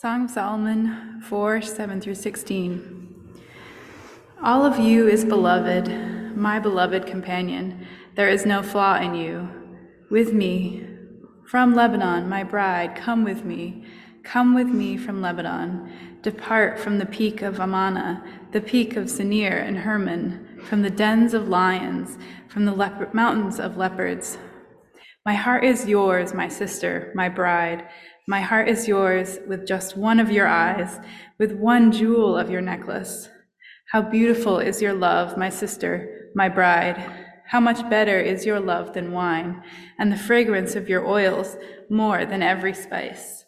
Song of Solomon 4 7 through 16. All of you is beloved, my beloved companion. There is no flaw in you. With me, from Lebanon, my bride, come with me. Come with me from Lebanon. Depart from the peak of Amana, the peak of Senir and Hermon, from the dens of lions, from the leop- mountains of leopards. My heart is yours, my sister, my bride. My heart is yours with just one of your eyes, with one jewel of your necklace. How beautiful is your love, my sister, my bride. How much better is your love than wine, and the fragrance of your oils more than every spice.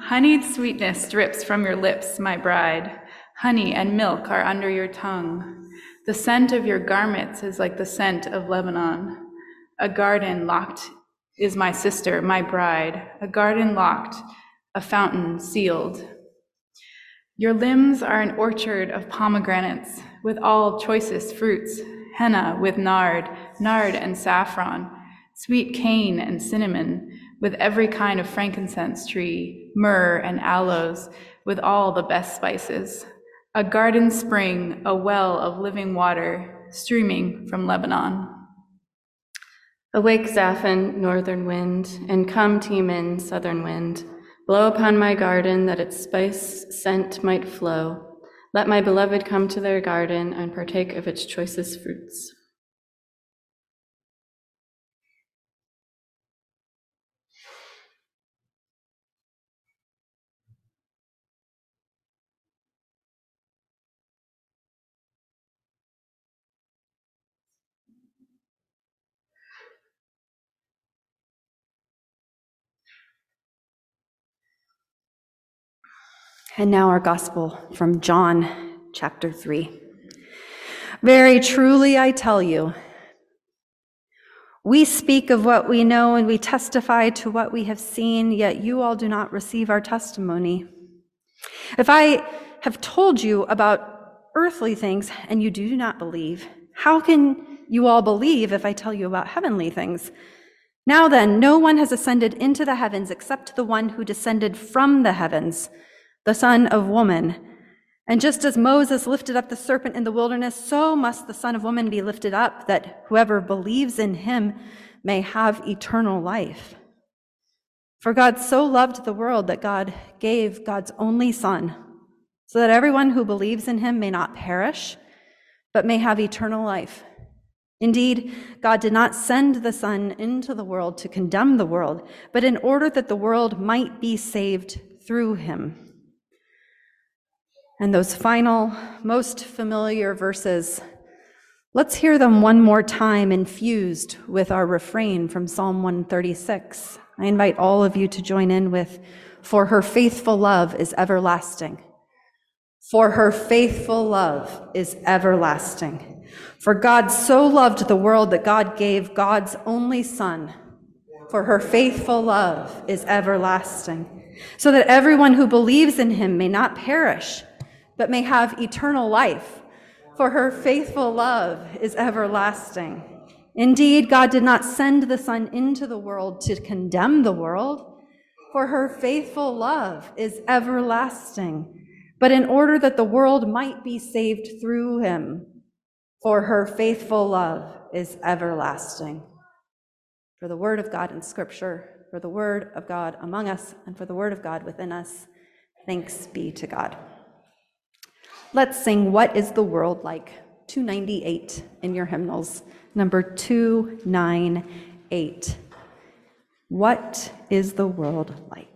Honeyed sweetness drips from your lips, my bride. Honey and milk are under your tongue. The scent of your garments is like the scent of Lebanon, a garden locked is my sister, my bride, a garden locked, a fountain sealed. Your limbs are an orchard of pomegranates with all choicest fruits, henna with nard, nard and saffron, sweet cane and cinnamon, with every kind of frankincense tree, myrrh and aloes, with all the best spices. A garden spring, a well of living water, streaming from Lebanon. Awake, Zaphon, northern wind, and come, Teman, southern wind. Blow upon my garden that its spice scent might flow. Let my beloved come to their garden and partake of its choicest fruits. And now our gospel from John chapter 3. Very truly I tell you, we speak of what we know and we testify to what we have seen, yet you all do not receive our testimony. If I have told you about earthly things and you do not believe, how can you all believe if I tell you about heavenly things? Now then, no one has ascended into the heavens except the one who descended from the heavens the Son of Woman. And just as Moses lifted up the serpent in the wilderness, so must the Son of Woman be lifted up, that whoever believes in him may have eternal life. For God so loved the world that God gave God's only Son, so that everyone who believes in him may not perish, but may have eternal life. Indeed, God did not send the Son into the world to condemn the world, but in order that the world might be saved through him. And those final, most familiar verses, let's hear them one more time infused with our refrain from Psalm 136. I invite all of you to join in with, For her faithful love is everlasting. For her faithful love is everlasting. For God so loved the world that God gave God's only Son. For her faithful love is everlasting. So that everyone who believes in him may not perish but may have eternal life. For her faithful love is everlasting. Indeed, God did not send the Son into the world to condemn the world, for her faithful love is everlasting, but in order that the world might be saved through him. For her faithful love is everlasting. For the word of God in Scripture, for the word of God among us, and for the word of God within us, thanks be to God. Let's sing What is the World Like? 298 in your hymnals, number 298. What is the world like?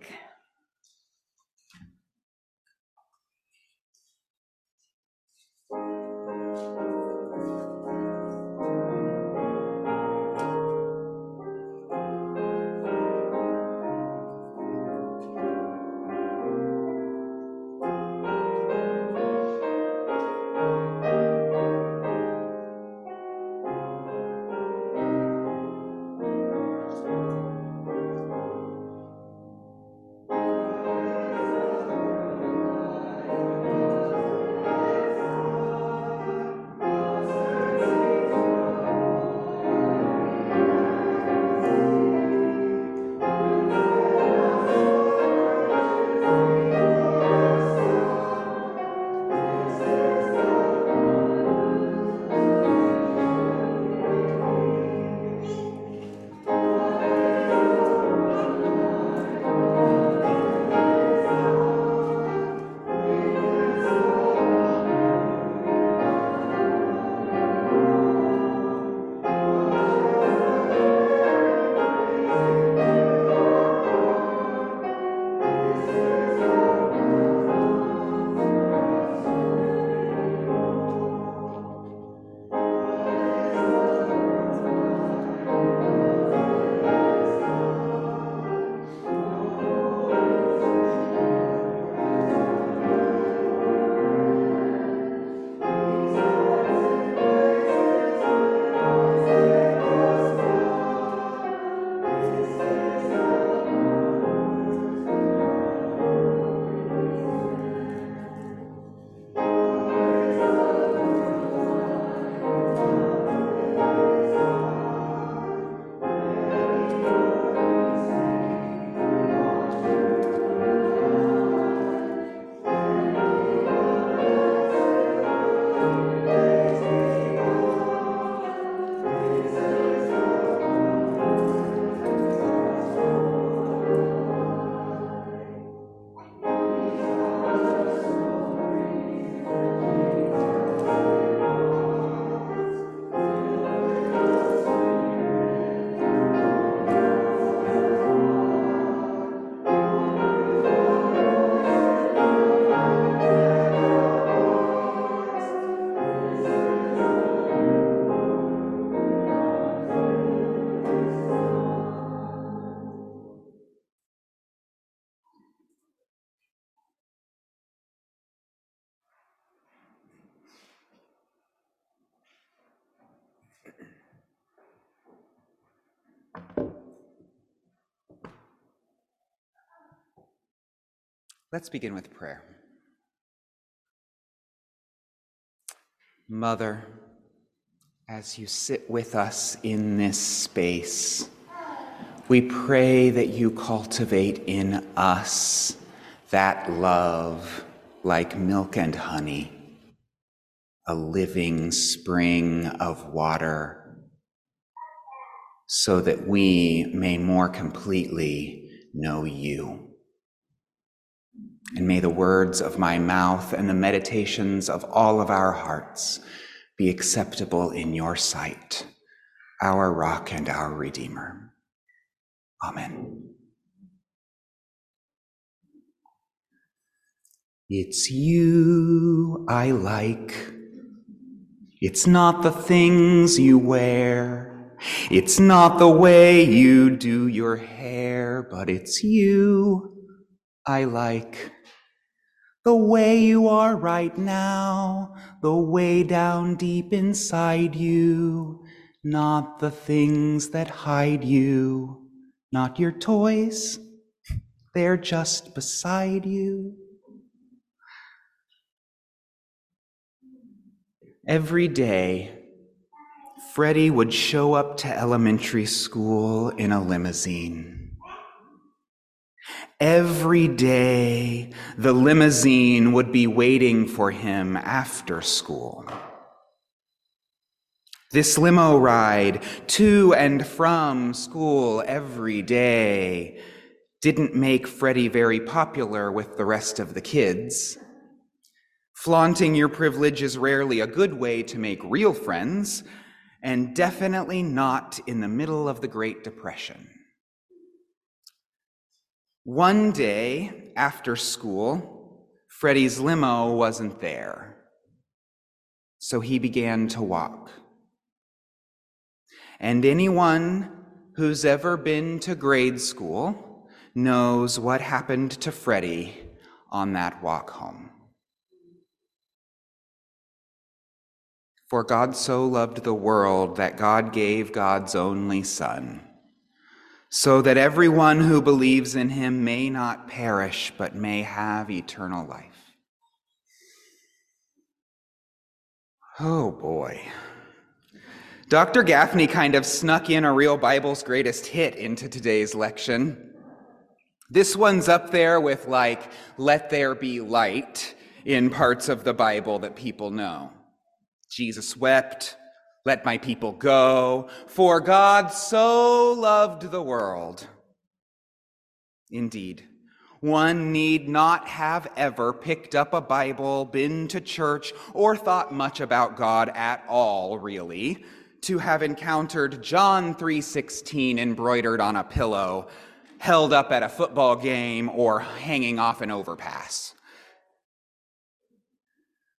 Let's begin with prayer. Mother, as you sit with us in this space, we pray that you cultivate in us that love like milk and honey, a living spring of water, so that we may more completely know you. And may the words of my mouth and the meditations of all of our hearts be acceptable in your sight, our rock and our redeemer. Amen. It's you I like. It's not the things you wear. It's not the way you do your hair, but it's you I like. The way you are right now, the way down deep inside you, not the things that hide you, not your toys, they're just beside you. Every day, Freddie would show up to elementary school in a limousine. Every day, the limousine would be waiting for him after school. This limo ride to and from school every day didn't make Freddie very popular with the rest of the kids. Flaunting your privilege is rarely a good way to make real friends, and definitely not in the middle of the Great Depression. One day after school, Freddie's limo wasn't there. So he began to walk. And anyone who's ever been to grade school knows what happened to Freddie on that walk home. For God so loved the world that God gave God's only Son so that everyone who believes in him may not perish, but may have eternal life. Oh boy. Dr. Gafney kind of snuck in a real Bible's greatest hit into today's lection. This one's up there with, like, let there be light in parts of the Bible that people know. Jesus wept, let my people go, for God so loved the world. Indeed, one need not have ever picked up a Bible, been to church, or thought much about God at all, really, to have encountered John 3:16 embroidered on a pillow, held up at a football game, or hanging off an overpass.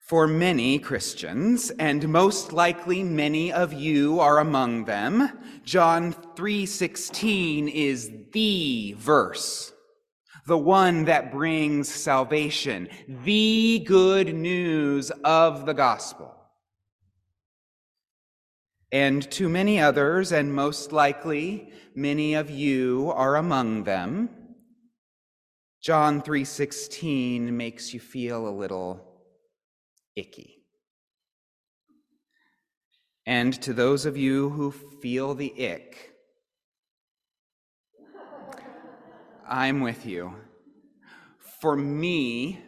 For many Christians, and most likely many of you are among them, John 3:16 is the verse, the one that brings salvation, the good news of the gospel. And to many others, and most likely many of you are among them, John 3:16 makes you feel a little icky. And to those of you who feel the ick, I'm with you. For me,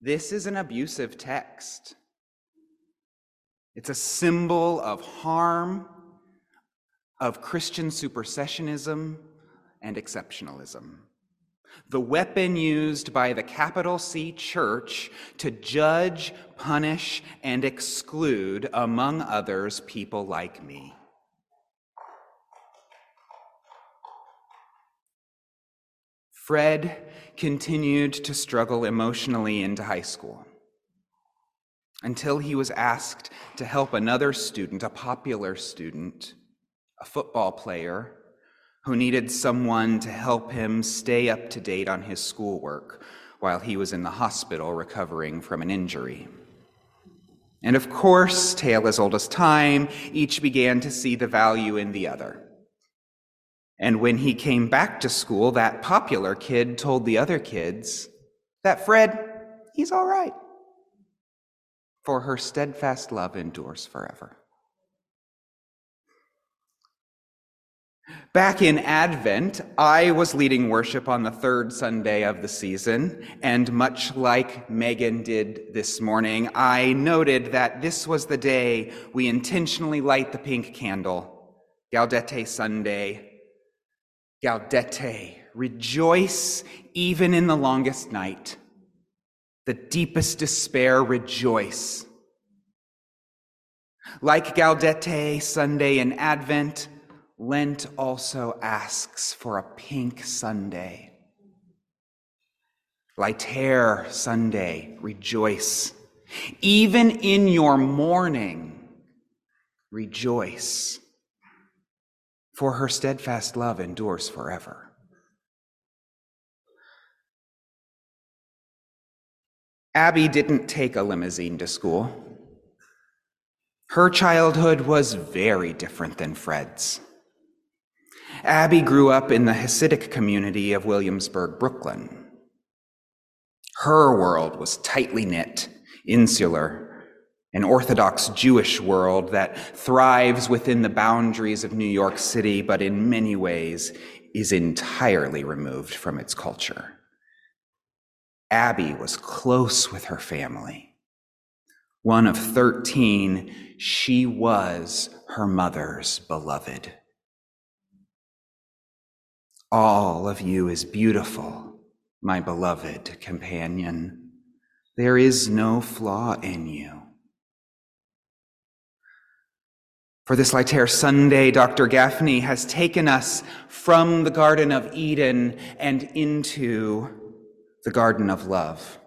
this is an abusive text. It's a symbol of harm, of Christian supersessionism, and exceptionalism the weapon used by the capital C church to judge, punish, and exclude, among others, people like me. Fred continued to struggle emotionally into high school until he was asked to help another student, a popular student, a football player, who needed someone to help him stay up to date on his schoolwork while he was in the hospital recovering from an injury. And of course, tale as old as time, each began to see the value in the other. And when he came back to school, that popular kid told the other kids that Fred, he's all right. For her steadfast love endures forever. Back in Advent, I was leading worship on the third Sunday of the season, and much like Megan did this morning, I noted that this was the day we intentionally light the pink candle, Gaudete Sunday. Gaudete, rejoice even in the longest night. The deepest despair, rejoice. Like Gaudete Sunday in Advent, Lent also asks for a pink Sunday. Laetare Sunday, rejoice. Even in your mourning, rejoice. For her steadfast love endures forever. Abby didn't take a limousine to school. Her childhood was very different than Fred's. Abby grew up in the Hasidic community of Williamsburg, Brooklyn. Her world was tightly knit, insular, an Orthodox Jewish world that thrives within the boundaries of New York City, but in many ways is entirely removed from its culture. Abby was close with her family. One of 13, she was her mother's beloved. All of you is beautiful, my beloved companion. There is no flaw in you. For this Laetare Sunday, Dr. Gafney has taken us from the Garden of Eden and into the Garden of Love.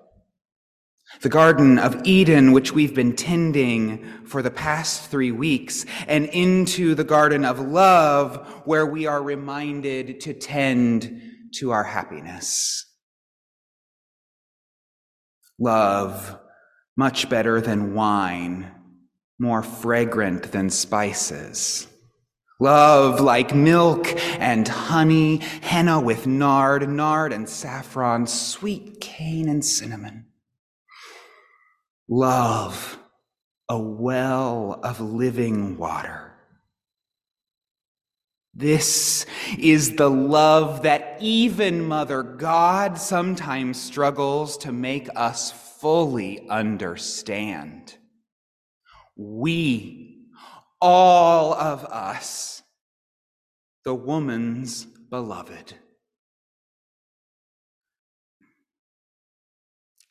The Garden of Eden, which we've been tending for the past three weeks, and into the Garden of Love, where we are reminded to tend to our happiness. Love, much better than wine, more fragrant than spices. Love like milk and honey, henna with nard, nard and saffron, sweet cane and cinnamon. Love, a well of living water. This is the love that even Mother God sometimes struggles to make us fully understand. We, all of us, the woman's beloved.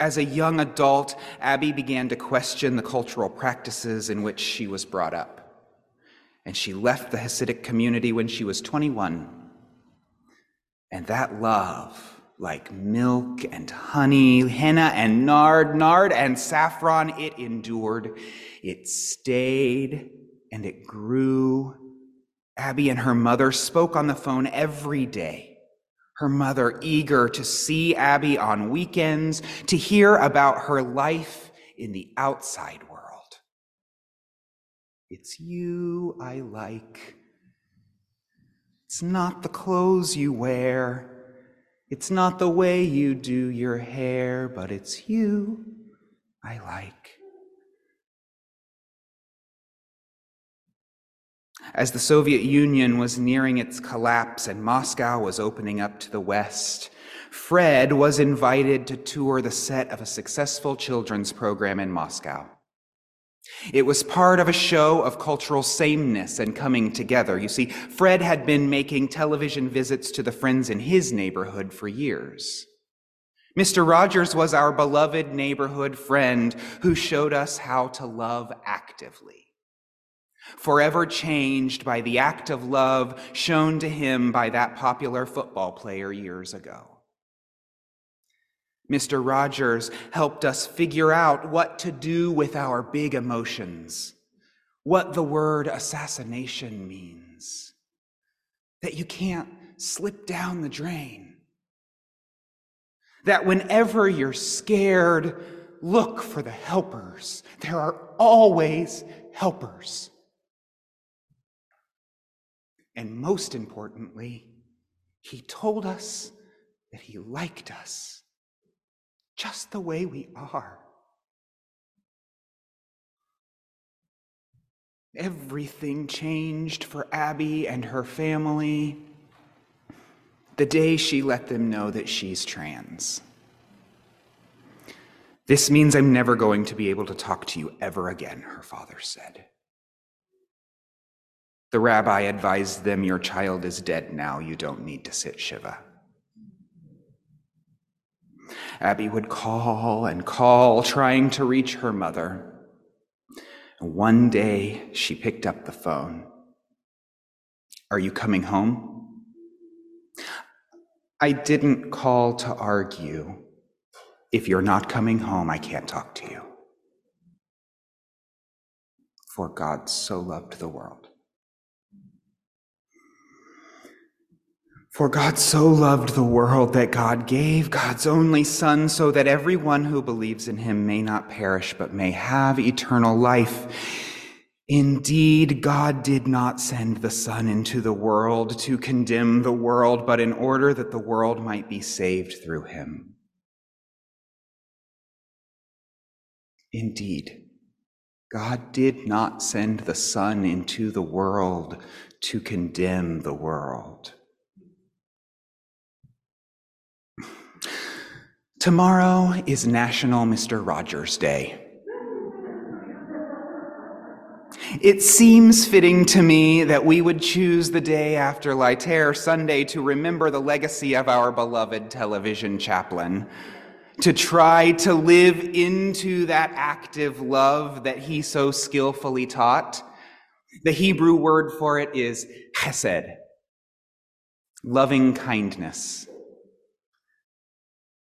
As a young adult, Abby began to question the cultural practices in which she was brought up. And she left the Hasidic community when she was 21. And that love, like milk and honey, henna and nard, nard and saffron, it endured, it stayed, and it grew. Abby and her mother spoke on the phone every day her mother eager to see Abby on weekends, to hear about her life in the outside world. It's you I like. It's not the clothes you wear. It's not the way you do your hair, but it's you I like. As the Soviet Union was nearing its collapse and Moscow was opening up to the west, Fred was invited to tour the set of a successful children's program in Moscow. It was part of a show of cultural sameness and coming together. You see, Fred had been making television visits to the friends in his neighborhood for years. Mr. Rogers was our beloved neighborhood friend who showed us how to love actively forever changed by the act of love shown to him by that popular football player years ago. Mr. Rogers helped us figure out what to do with our big emotions, what the word assassination means, that you can't slip down the drain, that whenever you're scared, look for the helpers. There are always helpers. And most importantly, he told us that he liked us just the way we are. Everything changed for Abby and her family the day she let them know that she's trans. This means I'm never going to be able to talk to you ever again, her father said. The rabbi advised them, Your child is dead now. You don't need to sit Shiva. Abby would call and call, trying to reach her mother. One day she picked up the phone. Are you coming home? I didn't call to argue. If you're not coming home, I can't talk to you. For God so loved the world. For God so loved the world that God gave God's only Son so that everyone who believes in him may not perish but may have eternal life. Indeed, God did not send the Son into the world to condemn the world, but in order that the world might be saved through him. Indeed, God did not send the Son into the world to condemn the world. Tomorrow is National Mr. Rogers Day. It seems fitting to me that we would choose the day after Laetare Sunday to remember the legacy of our beloved television chaplain, to try to live into that active love that he so skillfully taught. The Hebrew word for it is chesed, loving kindness.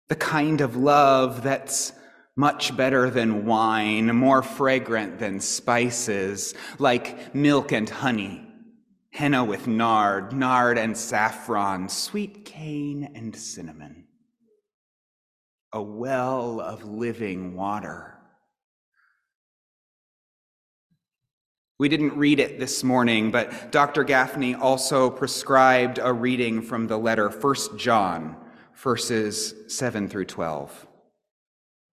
The kind of love that's much better than wine, more fragrant than spices, like milk and honey, henna with nard, nard and saffron, sweet cane and cinnamon a well of living water. We didn't read it this morning, but Dr. Gafney also prescribed a reading from the letter 1 John, verses 7 through 12.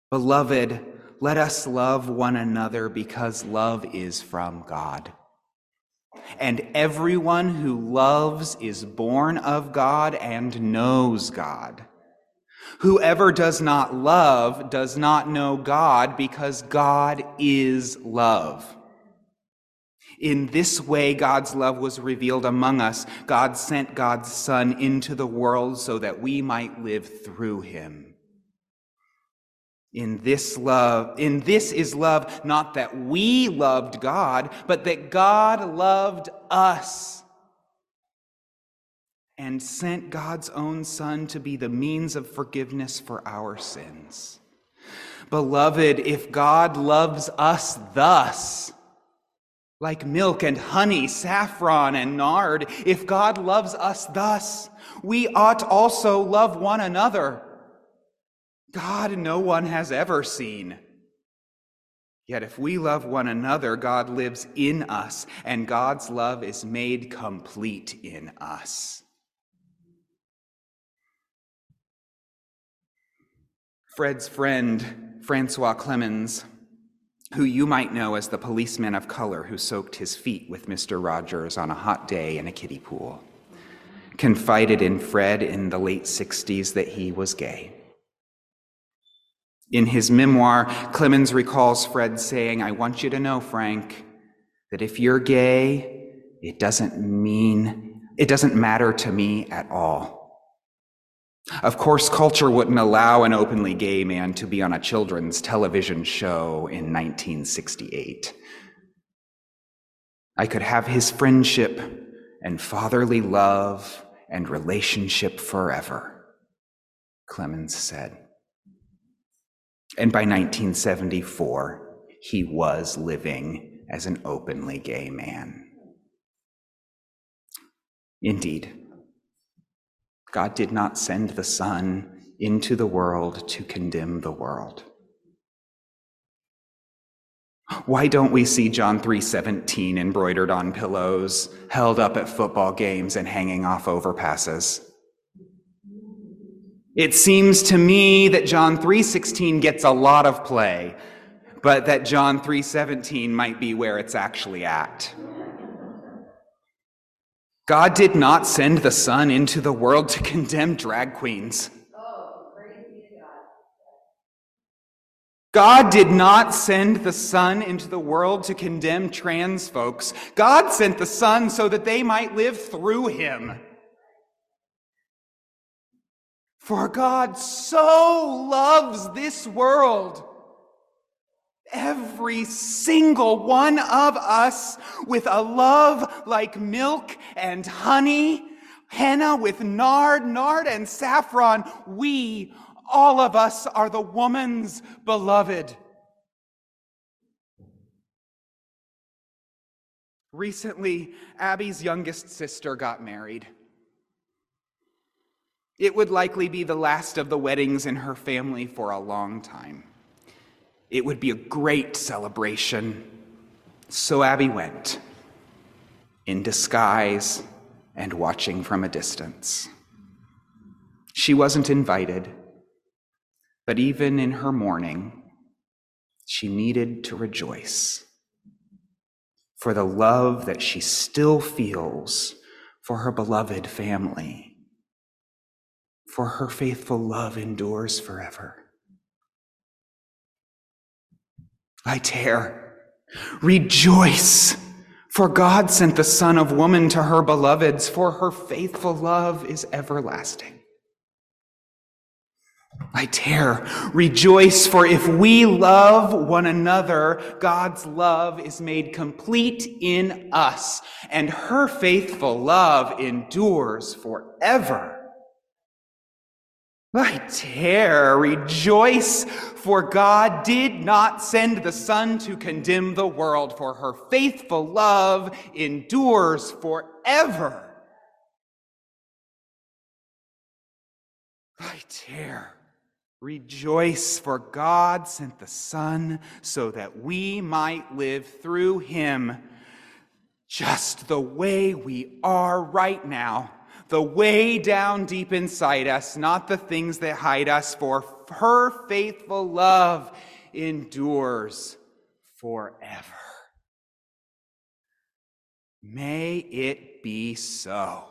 Beloved, let us love one another because love is from God. And everyone who loves is born of God and knows God. Whoever does not love does not know God because God is love. In this way, God's love was revealed among us. God sent God's Son into the world so that we might live through him. In this love, in this is love, not that we loved God, but that God loved us and sent God's own Son to be the means of forgiveness for our sins. Beloved, if God loves us thus, like milk and honey, saffron and nard, if God loves us thus, we ought also love one another. God no one has ever seen. Yet if we love one another, God lives in us, and God's love is made complete in us. Fred's friend, Francois Clemmons, who you might know as the policeman of color who soaked his feet with Mr. Rogers on a hot day in a kiddie pool, confided in Fred in the late 60s that he was gay. In his memoir, Clemmons recalls Fred saying, I want you to know, Frank, that if you're gay, it doesn't mean, it doesn't matter to me at all. Of course, culture wouldn't allow an openly gay man to be on a children's television show in 1968. I could have his friendship and fatherly love and relationship forever, Clemmons said. And by 1974, he was living as an openly gay man. Indeed, God did not send the Son into the world to condemn the world. Why don't we see John 3:17 embroidered on pillows, held up at football games and hanging off overpasses? It seems to me that John 3:16 gets a lot of play, but that John 3:17 might be where it's actually at. God did not send the Son into the world to condemn drag queens. God did not send the Son into the world to condemn trans folks. God sent the Son so that they might live through him. For God so loves this world, every single one of us, with a love like milk and honey, henna with nard, nard and saffron. We, all of us, are the woman's beloved. Recently, Abby's youngest sister got married. It would likely be the last of the weddings in her family for a long time. It would be a great celebration. So Abby went, in disguise and watching from a distance. She wasn't invited, but even in her mourning, she needed to rejoice for the love that she still feels for her beloved family for her faithful love endures forever. Laetare, rejoice, for God sent the Son of Woman to her beloveds, for her faithful love is everlasting. Laetare, rejoice, for if we love one another, God's love is made complete in us, and her faithful love endures forever. I tear, rejoice, for God did not send the Son to condemn the world, for her faithful love endures forever. Laetare, rejoice, for God sent the Son so that we might live through him just the way we are right now the way down deep inside us, not the things that hide us, for her faithful love endures forever. May it be so.